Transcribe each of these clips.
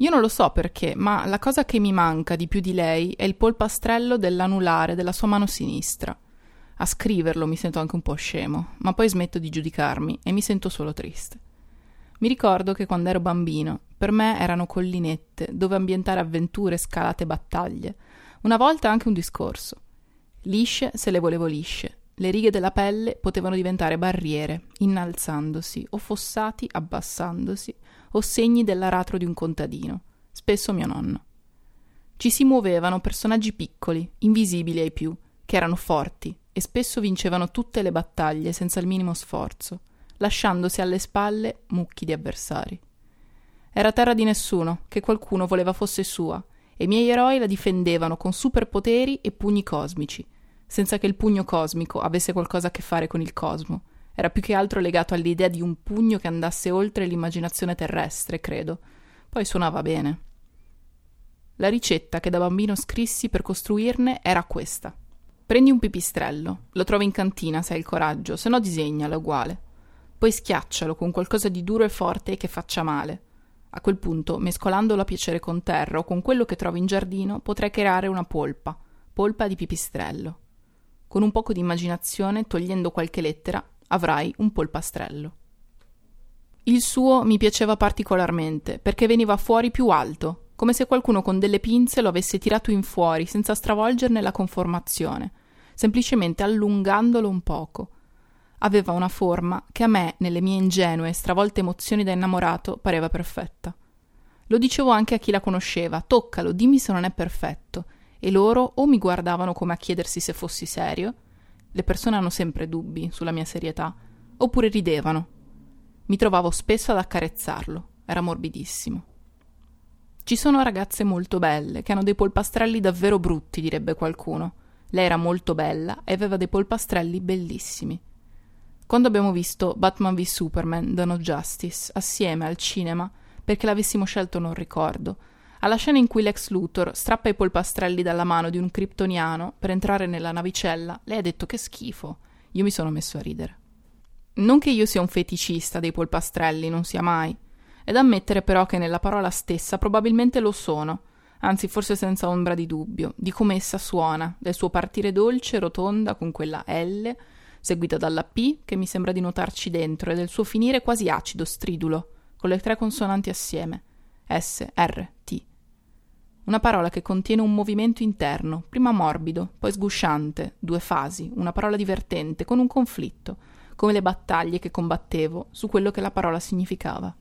Io non lo so perché, ma la cosa che mi manca di più di lei è il polpastrello dell'anulare della sua mano sinistra. A scriverlo mi sento anche un po' scemo, ma poi smetto di giudicarmi e mi sento solo triste. Mi ricordo che quando ero bambino, per me erano collinette dove ambientare avventure, scalate battaglie. Una volta anche un discorso. Lisce se le volevo lisce. Le righe della pelle potevano diventare barriere, innalzandosi, o fossati, abbassandosi, o segni dell'aratro di un contadino, spesso mio nonno. Ci si muovevano personaggi piccoli, invisibili ai più, che erano forti e spesso vincevano tutte le battaglie senza il minimo sforzo, lasciandosi alle spalle mucchi di avversari. Era terra di nessuno, che qualcuno voleva fosse sua, e i miei eroi la difendevano con superpoteri e pugni cosmici, senza che il pugno cosmico avesse qualcosa a che fare con il cosmo, era più che altro legato all'idea di un pugno che andasse oltre l'immaginazione terrestre, credo. Poi suonava bene. La ricetta che da bambino scrissi per costruirne era questa. Prendi un pipistrello, lo trovi in cantina se hai il coraggio, se no disegnalo uguale. Poi schiaccialo con qualcosa di duro e forte e che faccia male. A quel punto, mescolandolo a piacere con terra o con quello che trovi in giardino, potrai creare una polpa, polpa di pipistrello. Con un poco di immaginazione, togliendo qualche lettera, avrai un polpastrello. Il suo mi piaceva particolarmente perché veniva fuori più alto, come se qualcuno con delle pinze lo avesse tirato in fuori senza stravolgerne la conformazione, semplicemente allungandolo un poco. Aveva una forma che a me, nelle mie ingenue e stravolte emozioni da innamorato, pareva perfetta. Lo dicevo anche a chi la conosceva: toccalo, dimmi se non è perfetto. E loro o mi guardavano come a chiedersi se fossi serio, le persone hanno sempre dubbi sulla mia serietà, oppure ridevano. Mi trovavo spesso ad accarezzarlo, era morbidissimo. Ci sono ragazze molto belle che hanno dei polpastrelli davvero brutti, direbbe qualcuno. Lei era molto bella e aveva dei polpastrelli bellissimi. Quando abbiamo visto Batman v Superman, Dawn of Justice, assieme al cinema, perché l'avessimo scelto non ricordo, alla scena in cui l'ex Luthor strappa i polpastrelli dalla mano di un kryptoniano per entrare nella navicella, lei ha detto che schifo. Io mi sono messo a ridere. Non che io sia un feticista dei polpastrelli, non sia mai. È da ammettere però che nella parola stessa probabilmente lo sono, anzi forse senza ombra di dubbio, di come essa suona, del suo partire dolce rotonda con quella L, seguita dalla P che mi sembra di notarci dentro, e del suo finire quasi acido, stridulo, con le tre consonanti assieme. S, R, T. Una parola che contiene un movimento interno, prima morbido, poi sgusciante, due fasi, una parola divertente, con un conflitto, come le battaglie che combattevo su quello che la parola significava.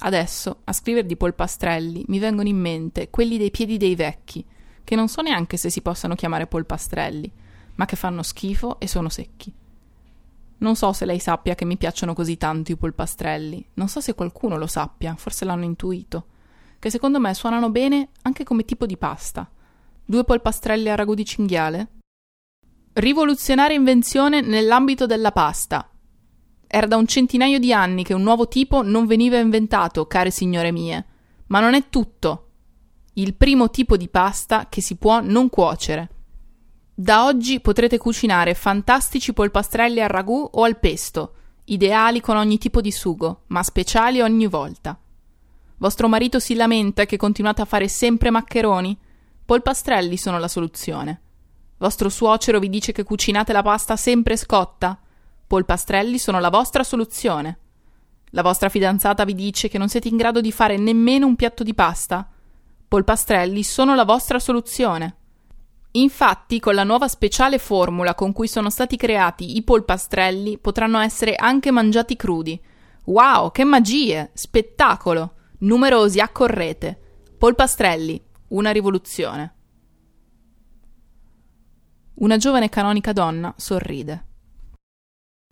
Adesso, a scrivere di polpastrelli, mi vengono in mente quelli dei piedi dei vecchi, che non so neanche se si possano chiamare polpastrelli, ma che fanno schifo e sono secchi. Non so se lei sappia che mi piacciono così tanto i polpastrelli, non so se qualcuno lo sappia, forse l'hanno intuito che secondo me suonano bene anche come tipo di pasta. Due polpastrelli a ragù di cinghiale? Rivoluzionaria invenzione nell'ambito della pasta. Era da un centinaio di anni che un nuovo tipo non veniva inventato, care signore mie. Ma non è tutto. Il primo tipo di pasta che si può non cuocere. Da oggi potrete cucinare fantastici polpastrelli al ragù o al pesto, ideali con ogni tipo di sugo, ma speciali ogni volta. Vostro marito si lamenta che continuate a fare sempre maccheroni? Polpastrelli sono la soluzione. Vostro suocero vi dice che cucinate la pasta sempre scotta? Polpastrelli sono la vostra soluzione. La vostra fidanzata vi dice che non siete in grado di fare nemmeno un piatto di pasta? polpastrelli sono la vostra soluzione. Infatti, con la nuova speciale formula con cui sono stati creati i polpastrelli, potranno essere anche mangiati crudi. Wow, che magie! Spettacolo! Numerosi accorrete. Polpastrelli, una rivoluzione. Una giovane canonica donna sorride.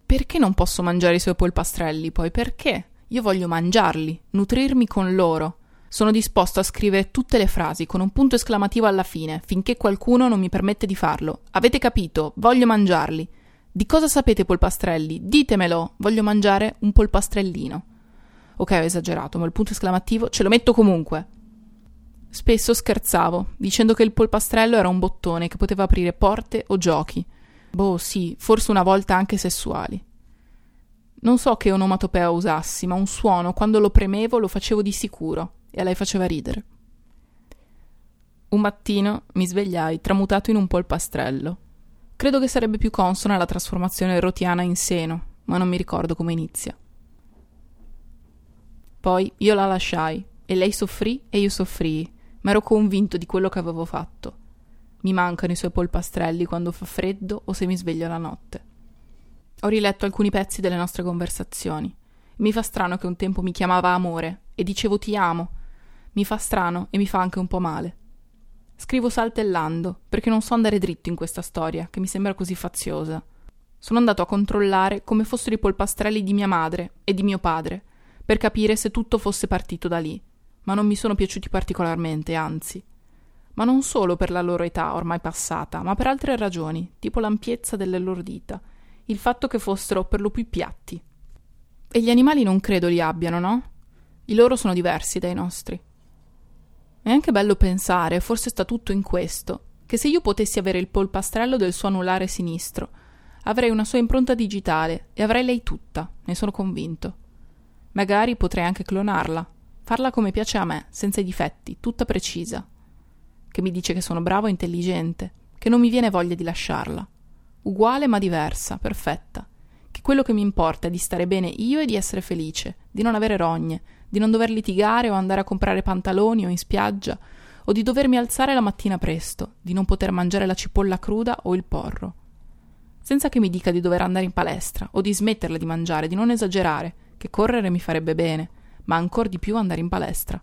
Perché non posso mangiare i suoi polpastrelli poi? Perché? Io voglio mangiarli, nutrirmi con loro. Sono disposto a scrivere tutte le frasi con un punto esclamativo alla fine, finché qualcuno non mi permette di farlo. Avete capito? Voglio mangiarli. Di cosa sapete polpastrelli? Ditemelo! Voglio mangiare un polpastrellino. Ok, ho esagerato, ma il punto esclamativo ce lo metto comunque. Spesso scherzavo, dicendo che il polpastrello era un bottone che poteva aprire porte o giochi. Boh, sì, forse una volta anche sessuali. Non so che onomatopea usassi, ma un suono, quando lo premevo, lo facevo di sicuro, e a lei faceva ridere. Un mattino mi svegliai tramutato in un polpastrello. Credo che sarebbe più consona la trasformazione rotiana in seno, ma non mi ricordo come inizia. Poi io la lasciai, e lei soffrì e io soffrii, ma ero convinto di quello che avevo fatto. Mi mancano i suoi polpastrelli quando fa freddo o se mi sveglio la notte. Ho riletto alcuni pezzi delle nostre conversazioni. Mi fa strano che un tempo mi chiamava amore e dicevo ti amo. Mi fa strano e mi fa anche un po' male. Scrivo saltellando, perché non so andare dritto in questa storia, che mi sembra così faziosa. Sono andato a controllare come fossero i polpastrelli di mia madre e di mio padre, per capire se tutto fosse partito da lì ma non mi sono piaciuti particolarmente, anzi. Ma non solo per la loro età ormai passata, ma per altre ragioni, tipo l'ampiezza delle loro dita, il fatto che fossero per lo più piatti. E gli animali non credo li abbiano, no? I loro sono diversi dai nostri. È anche bello pensare, forse sta tutto in questo, che se io potessi avere il polpastrello del suo anulare sinistro, avrei una sua impronta digitale e avrei lei tutta, ne sono convinto. Magari potrei anche clonarla, Farla come piace a me, senza i difetti, tutta precisa. Che mi dice che sono bravo e intelligente, che non mi viene voglia di lasciarla. Uguale ma diversa, perfetta. Che quello che mi importa è di stare bene io e di essere felice, di non avere rogne, di non dover litigare o andare a comprare pantaloni o in spiaggia, o di dovermi alzare la mattina presto, di non poter mangiare la cipolla cruda o il porro. Senza che mi dica di dover andare in palestra o di smetterla di mangiare, di non esagerare, che correre mi farebbe bene, ma ancor di più andare in palestra.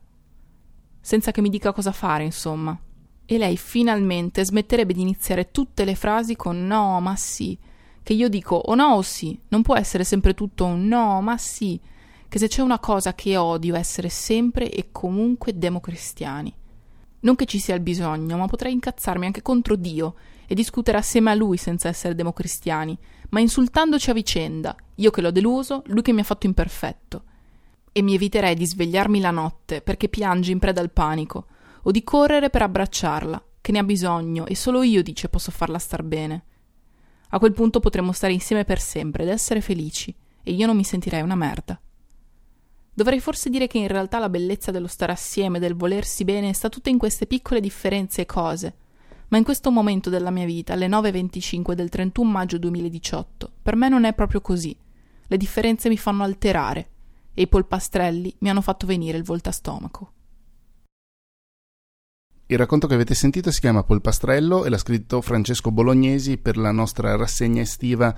Senza che mi dica cosa fare, insomma. E lei finalmente smetterebbe di iniziare tutte le frasi con no, ma sì, che io dico o no o sì, non può essere sempre tutto un no, ma sì, che se c'è una cosa che odio essere sempre e comunque democristiani. Non che ci sia il bisogno, ma potrei incazzarmi anche contro Dio e discutere assieme a lui senza essere democristiani, ma insultandoci a vicenda, io che l'ho deluso, lui che mi ha fatto imperfetto e mi eviterei di svegliarmi la notte perché piange in preda al panico, o di correre per abbracciarla, che ne ha bisogno e solo io, dice, posso farla star bene. A quel punto potremmo stare insieme per sempre ed essere felici, e io non mi sentirei una merda. Dovrei forse dire che in realtà la bellezza dello stare assieme, del volersi bene, sta tutta in queste piccole differenze e cose. Ma in questo momento della mia vita, alle 9.25 del 31 maggio 2018, per me non è proprio così. Le differenze mi fanno alterare e i polpastrelli mi hanno fatto venire il voltastomaco. Il racconto che avete sentito si chiama Polpastrello e l'ha scritto Francesco Bolognesi per la nostra rassegna estiva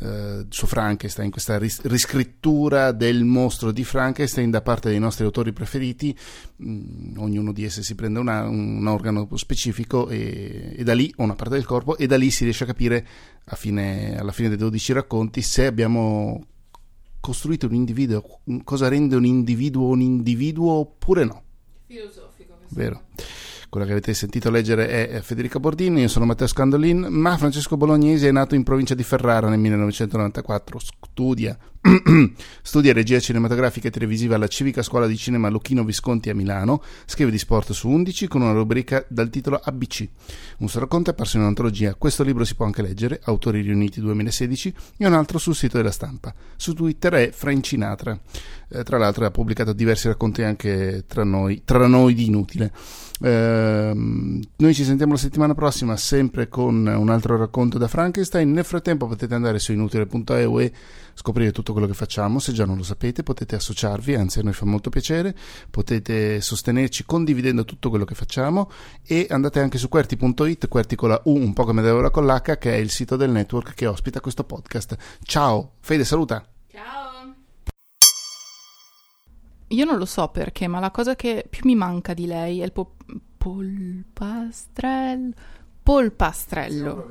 eh, su Frankenstein, questa ris- riscrittura del mostro di Frankenstein da parte dei nostri autori preferiti. Mm, ognuno di essi si prende una, un organo specifico e, e, da lì, o una parte del corpo, e da lì si riesce a capire fine, alla fine dei 12 racconti se abbiamo costruite un individuo, cosa rende un individuo un individuo oppure no. Filosofico. Vero. Quella che avete sentito leggere è Federica Bordini, io sono Matteo Scandolin, ma Francesco Bolognesi è nato in provincia di Ferrara nel 1994, studia, studia regia cinematografica e televisiva alla Civica Scuola di Cinema Lucchino Visconti a Milano, scrive di sport su 11 con una rubrica dal titolo ABC. Un suo racconto è apparso in un'antologia, questo libro si può anche leggere, Autori Riuniti 2016, e un altro sul sito della stampa. Su Twitter è Francinatra, eh, tra l'altro ha pubblicato diversi racconti anche tra noi, tra noi di inutile. Eh, noi ci sentiamo la settimana prossima sempre con un altro racconto da Frankenstein. Nel frattempo potete andare su inutile.eu e scoprire tutto tutto quello che facciamo, se già non lo sapete potete associarvi, anzi a noi fa molto piacere, potete sostenerci condividendo tutto quello che facciamo e andate anche su QWERTY.it, QWERTY con la U, un po' come Deborah con l'H, che è il sito del network che ospita questo podcast. Ciao, Fede saluta! Ciao! Io non lo so perché, ma la cosa che più mi manca di lei è il po- polpastrello. Polpastrello.